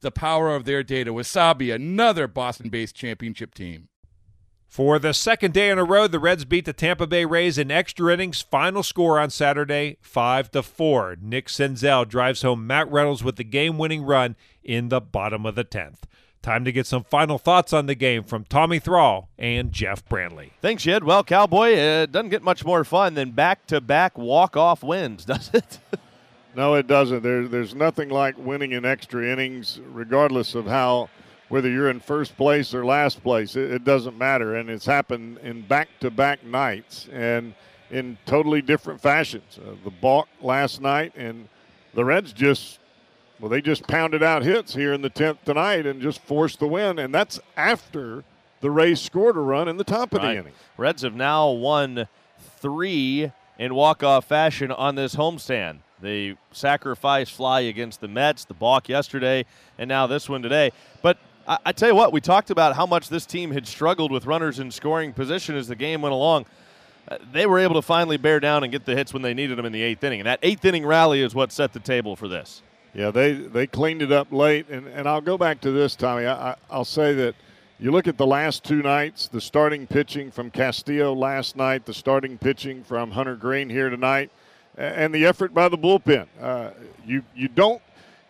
the power of their data. Wasabi, another Boston based championship team. For the second day in a row, the Reds beat the Tampa Bay Rays in extra innings. Final score on Saturday, 5 to 4. Nick Senzel drives home Matt Reynolds with the game-winning run in the bottom of the 10th. Time to get some final thoughts on the game from Tommy Thrall and Jeff Brantley. Thanks, Jed. Well, Cowboy, it doesn't get much more fun than back-to-back walk-off wins, does it? No, it doesn't. There, there's nothing like winning in extra innings, regardless of how, whether you're in first place or last place. It, it doesn't matter, and it's happened in back-to-back nights and in totally different fashions. Uh, the balk last night, and the Reds just, well, they just pounded out hits here in the tenth tonight and just forced the win, and that's after the Rays scored a run in the top of Right. the inning. Reds have now won three in walk-off fashion on this homestand. The sacrifice fly against the Mets, the balk yesterday, and now this one today. But I, I tell you what, we talked about how much this team had struggled with runners in scoring position as the game went along. Uh, they were able to finally bear down and get the hits when they needed them in the eighth inning. And that eighth inning rally is what set the table for this. Yeah, they, they cleaned it up late. And, and I'll go back to this, Tommy. I, I, I'll say that you look at the last two nights, the starting pitching from Castillo last night, the starting pitching from Hunter Greene here tonight, and the effort by the bullpen. Uh, you, you don't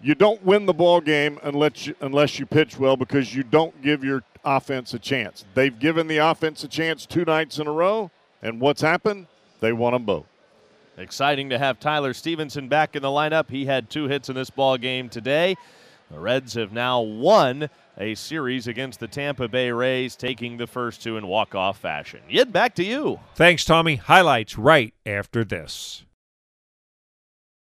you don't win the ball game unless you, unless you pitch well because you don't give your offense a chance. They've given the offense a chance two nights in a row, and what's happened? They won them both. Exciting to have Tyler Stephenson back in the lineup. He had two hits in this ball game today. The Reds have now won a series against the Tampa Bay Rays, taking the first two in walk-off fashion. Yet back to you. Thanks, Tommy. Highlights right after this.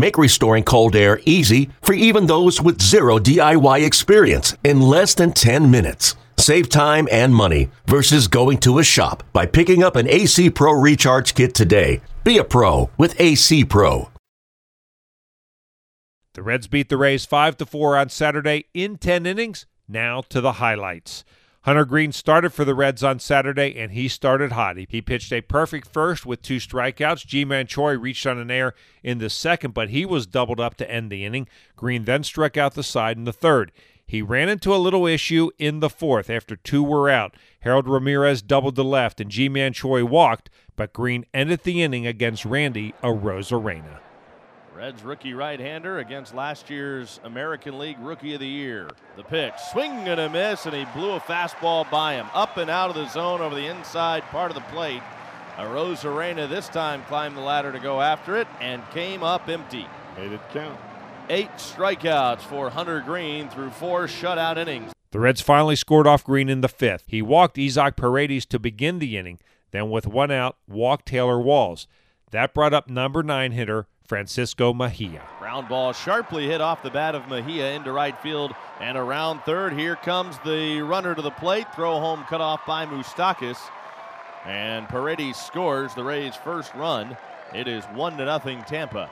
Make restoring cold air easy for even those with zero DIY experience in less than 10 minutes. Save time and money versus going to a shop by picking up an AC Pro Recharge Kit today. Be a pro with AC Pro. The Reds beat the Rays 5 to 4 on Saturday in 10 innings. Now to the highlights. Hunter Greene started for the Reds on Saturday, and he started hot. He- He pitched a perfect first with two strikeouts. Ji-Man Choi reached on an error in the second, but he was doubled up to end the inning. Greene then struck out the side in the third. He ran into a little issue in the fourth after two were out. Harold Ramirez doubled to left, and Ji-Man Choi walked, but Greene ended the inning against Randy Arozarena. Reds rookie right-hander against last year's American League Rookie of the Year. The pitch, swing and a miss, and he blew a fastball by him. Up and out of the zone over the inside part of the plate. Arozarena this time climbed the ladder to go after it and came up empty. Made it count. Eight strikeouts for Hunter Greene through four shutout innings. The Reds finally scored off Greene in the fifth. He walked Isaac Paredes to begin the inning, then with one out, walked Taylor Walls. That brought up number nine hitter Francisco Mejia. Ground ball sharply hit off the bat of Mejia into right field and around third. Here comes the runner to the plate. Throw home cut off by Moustakas. And Paredes scores the Rays' first run. It is 1 to nothing Tampa.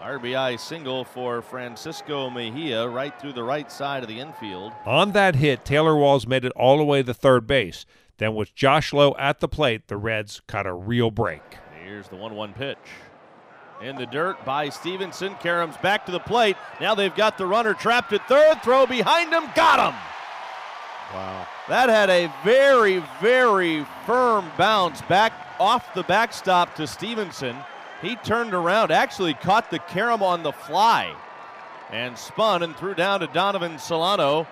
RBI single for Francisco Mejia right through the right side of the infield. On that hit, Taylor Walls made it all the way to third base. Then, with Josh Lowe at the plate, the Reds caught a real break. Here's the 1 1 pitch. In the dirt by Stephenson. Caroms back to the plate. Now they've got the runner trapped at third. Throw behind him. Got him. Wow. That had a very, very firm bounce back off the backstop to Stephenson. He turned around, actually caught the carom on the fly, and spun and threw down to Donovan Solano.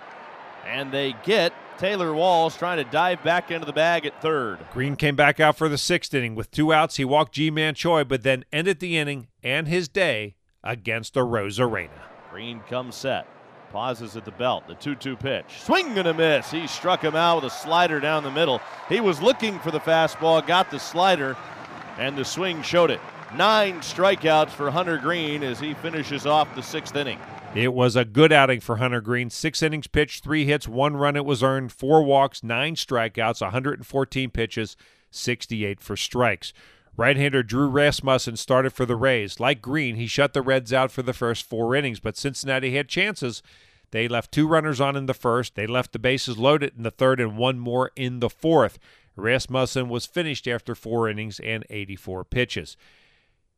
And they get Taylor Walls trying to dive back into the bag at third. Greene came back out for the sixth inning. With two outs, he walked Ji-Man Choi, but then ended the inning and his day against Arozarena. Greene comes set. Pauses at the belt. The 2 2 pitch. Swing and a miss. He struck him out with a slider down the middle. He was looking for the fastball, got the slider, and the swing showed it. Nine strikeouts for Hunter Greene as he finishes off the sixth inning. It was a good outing for Hunter Greene. Six innings pitched, three hits, one run it was earned, four walks, nine strikeouts, 114 pitches, 68 for strikes. Right hander Drew Rasmussen started for the Rays. Like Greene, he shut the Reds out for the first four innings, but Cincinnati had chances. They left two runners on in the first. They left the bases loaded in the third and one more in the fourth. Rasmussen was finished after four innings and 84 pitches.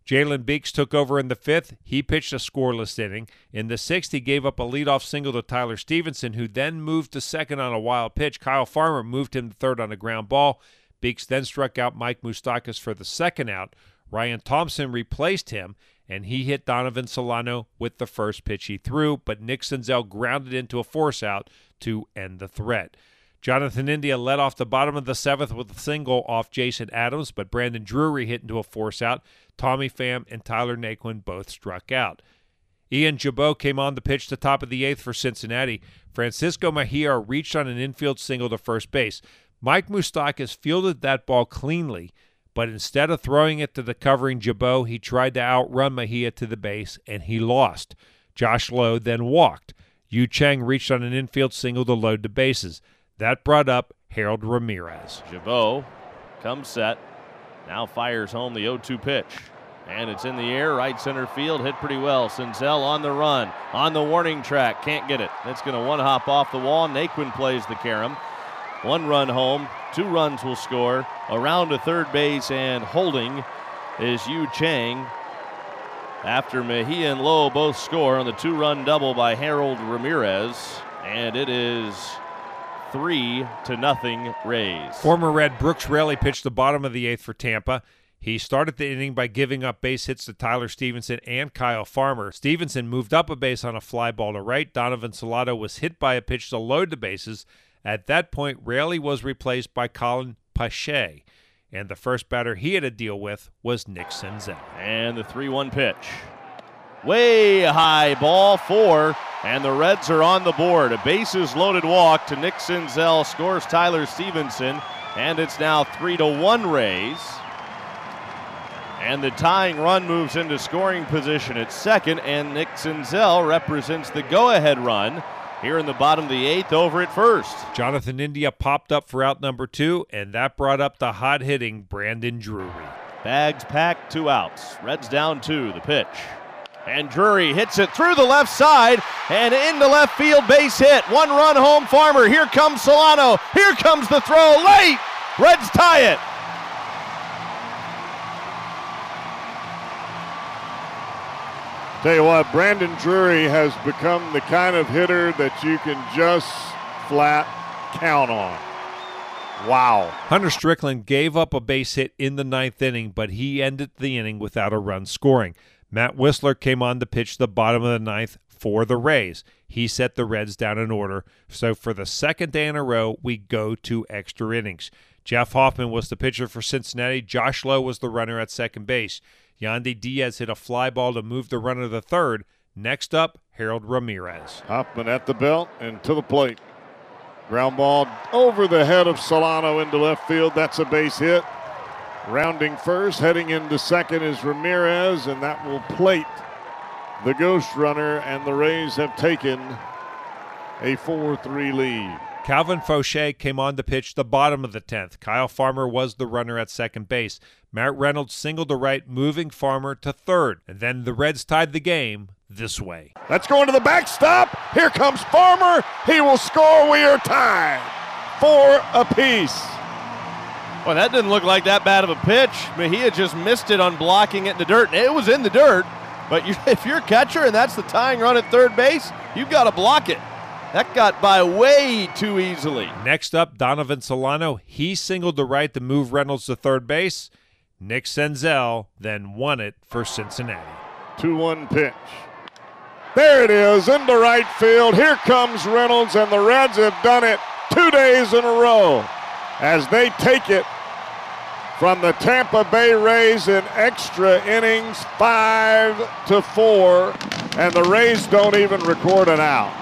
Jalen Beeks took over in the fifth. He pitched a scoreless inning. In the sixth, he gave up a leadoff single to Tyler Stephenson, who then moved to second on a wild pitch. Kyle Farmer moved him to third on a ground ball. Beeks then struck out Mike Moustakas for the second out. Ryan Thompson replaced him, and he hit Donovan Solano with the first pitch he threw, but Nick Senzel grounded into a force out to end the threat. Jonathan India led off the bottom of the seventh with a single off Jason Adams, but Brandon Drury hit into a force out. Tommy Pham and Tyler Naquin both struck out. Ian Gibaut came on the pitch to top of the eighth for Cincinnati. Francisco Mejia reached on an infield single to first base. Mike Moustakas fielded that ball cleanly, but instead of throwing it to the covering Gibaut, he tried to outrun Mejia to the base, and he lost. Josh Lowe then walked. Yu Chang reached on an infield single to load the bases. That brought up Harold Ramirez. Gibaut comes set. Now fires home the 0 2 pitch. And it's in the air, right center field, hit pretty well. Senzel on the run, on the warning track, can't get it. That's going to one hop off the wall. Naquin plays the carom. One run home, two runs will score. Around to third base and holding is Yu Chang. After Mejia and Lowe both score on the two run double by Harold Ramirez. And it is three to nothing Rays. Former Red Brooks Raley pitched the bottom of the eighth for Tampa. He started the inning by giving up base hits to Tyler Stephenson and Kyle Farmer. Stephenson moved up a base on a fly ball to right. Donovan Solano was hit by a pitch to load the bases. At that point, Raley was replaced by Colin Poche, and the first batter he had to deal with was Nick Senzel. And the 3 1 pitch. Way high ball four, and the Reds are on the board. A bases loaded walk to Nick Senzel scores Tyler Stephenson, and it's now 3 to 1 Rays. And the tying run moves into scoring position at second, and Nick Senzel represents the go ahead run here in the bottom of the eighth over at first. Jonathan India popped up for out number two, and that brought up the hot hitting Brandon Drury. Bags packed, two outs. Reds down two, the pitch. And Drury hits it through the left side and into left field base hit. One run home Farmer. Here comes Solano. Here comes the throw late. Reds tie it. Tell you what, Brandon Drury has become the kind of hitter that you can just flat count on. Wow. Hunter Strickland gave up a base hit in the ninth inning, but he ended the inning without a run scoring. Matt Wisler came on to pitch the bottom of the ninth for the Rays. He set the Reds down in order. So for the second day in a row, we go to extra innings. Jeff Hoffman was the pitcher for Cincinnati. Josh Lowe was the runner at second base. Yandy Diaz hit a fly ball to move the runner to the third. Next up, Harold Ramirez. Hoffman at the belt and to the plate. Ground ball over the head of Solano into left field. That's a base hit. Rounding first, heading into second is Ramirez, and that will plate the Ghost Runner, and the Rays have taken a 4 3 lead. Calvin Faucher came on to pitch the bottom of the 10th. Kyle Farmer was the runner at second base. Matt Reynolds singled to right, moving Farmer to third. And then the Reds tied the game this way. Let's go into the backstop. Here comes Farmer. He will score. We are tied. Four apiece. Well, that didn't look like that bad of a pitch. Mejia just missed it on blocking it in the dirt. It was in the dirt, but you, if you're a catcher and that's the tying run at third base, you've got to block it. That got by way too easily. Next up, Donovan Solano. He singled to right to move Reynolds to third base. Nick Senzel then won it for Cincinnati. 2 1 pitch. There it is, into right field. Here comes Reynolds, and the Reds have done it two days in a row as they take it from the Tampa Bay Rays in extra innings, five to four, and the Rays don't even record an out.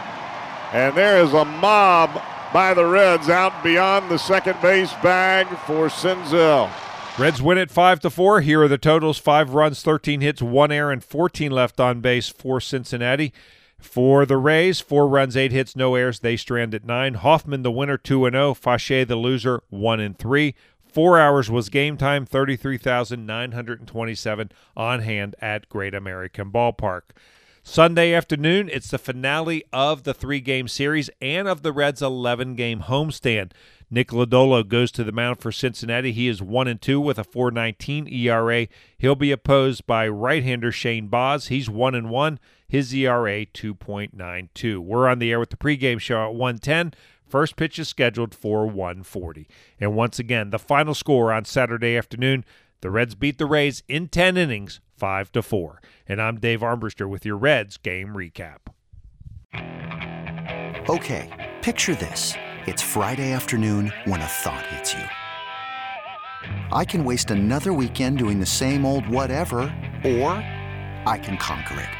And there is a mob by the Reds out beyond the second base bag for Senzel. Reds win it 5 to 4. Here are the totals 5 runs, 13 hits, 1 error, and 14 left on base for Cincinnati. For the Rays, 4 runs, 8 hits, no errors. They strand at 9. Hoffman, the winner, 2 and 0. Faucher, the loser, 1 and 3. Four hours was game time, 33,927 on hand at Great American Ballpark. Sunday afternoon, it's the finale of the three game series and of the Reds' 11 game homestand. Nick Lodolo goes to the mound for Cincinnati. He is 1 and 2 with a 4.19 ERA. He'll be opposed by right-hander Shane Baz. He's 1 and 1. His ERA 2.92. We're on the air with the pregame show at 110. First pitch is scheduled for 140. And once again, the final score on Saturday afternoon, the Reds beat the Rays in 10 innings, 5 to 4. And I'm Dave Armbruster with your Reds game recap. Okay, picture this. It's Friday afternoon when a thought hits you. I can waste another weekend doing the same old whatever, or I can conquer it.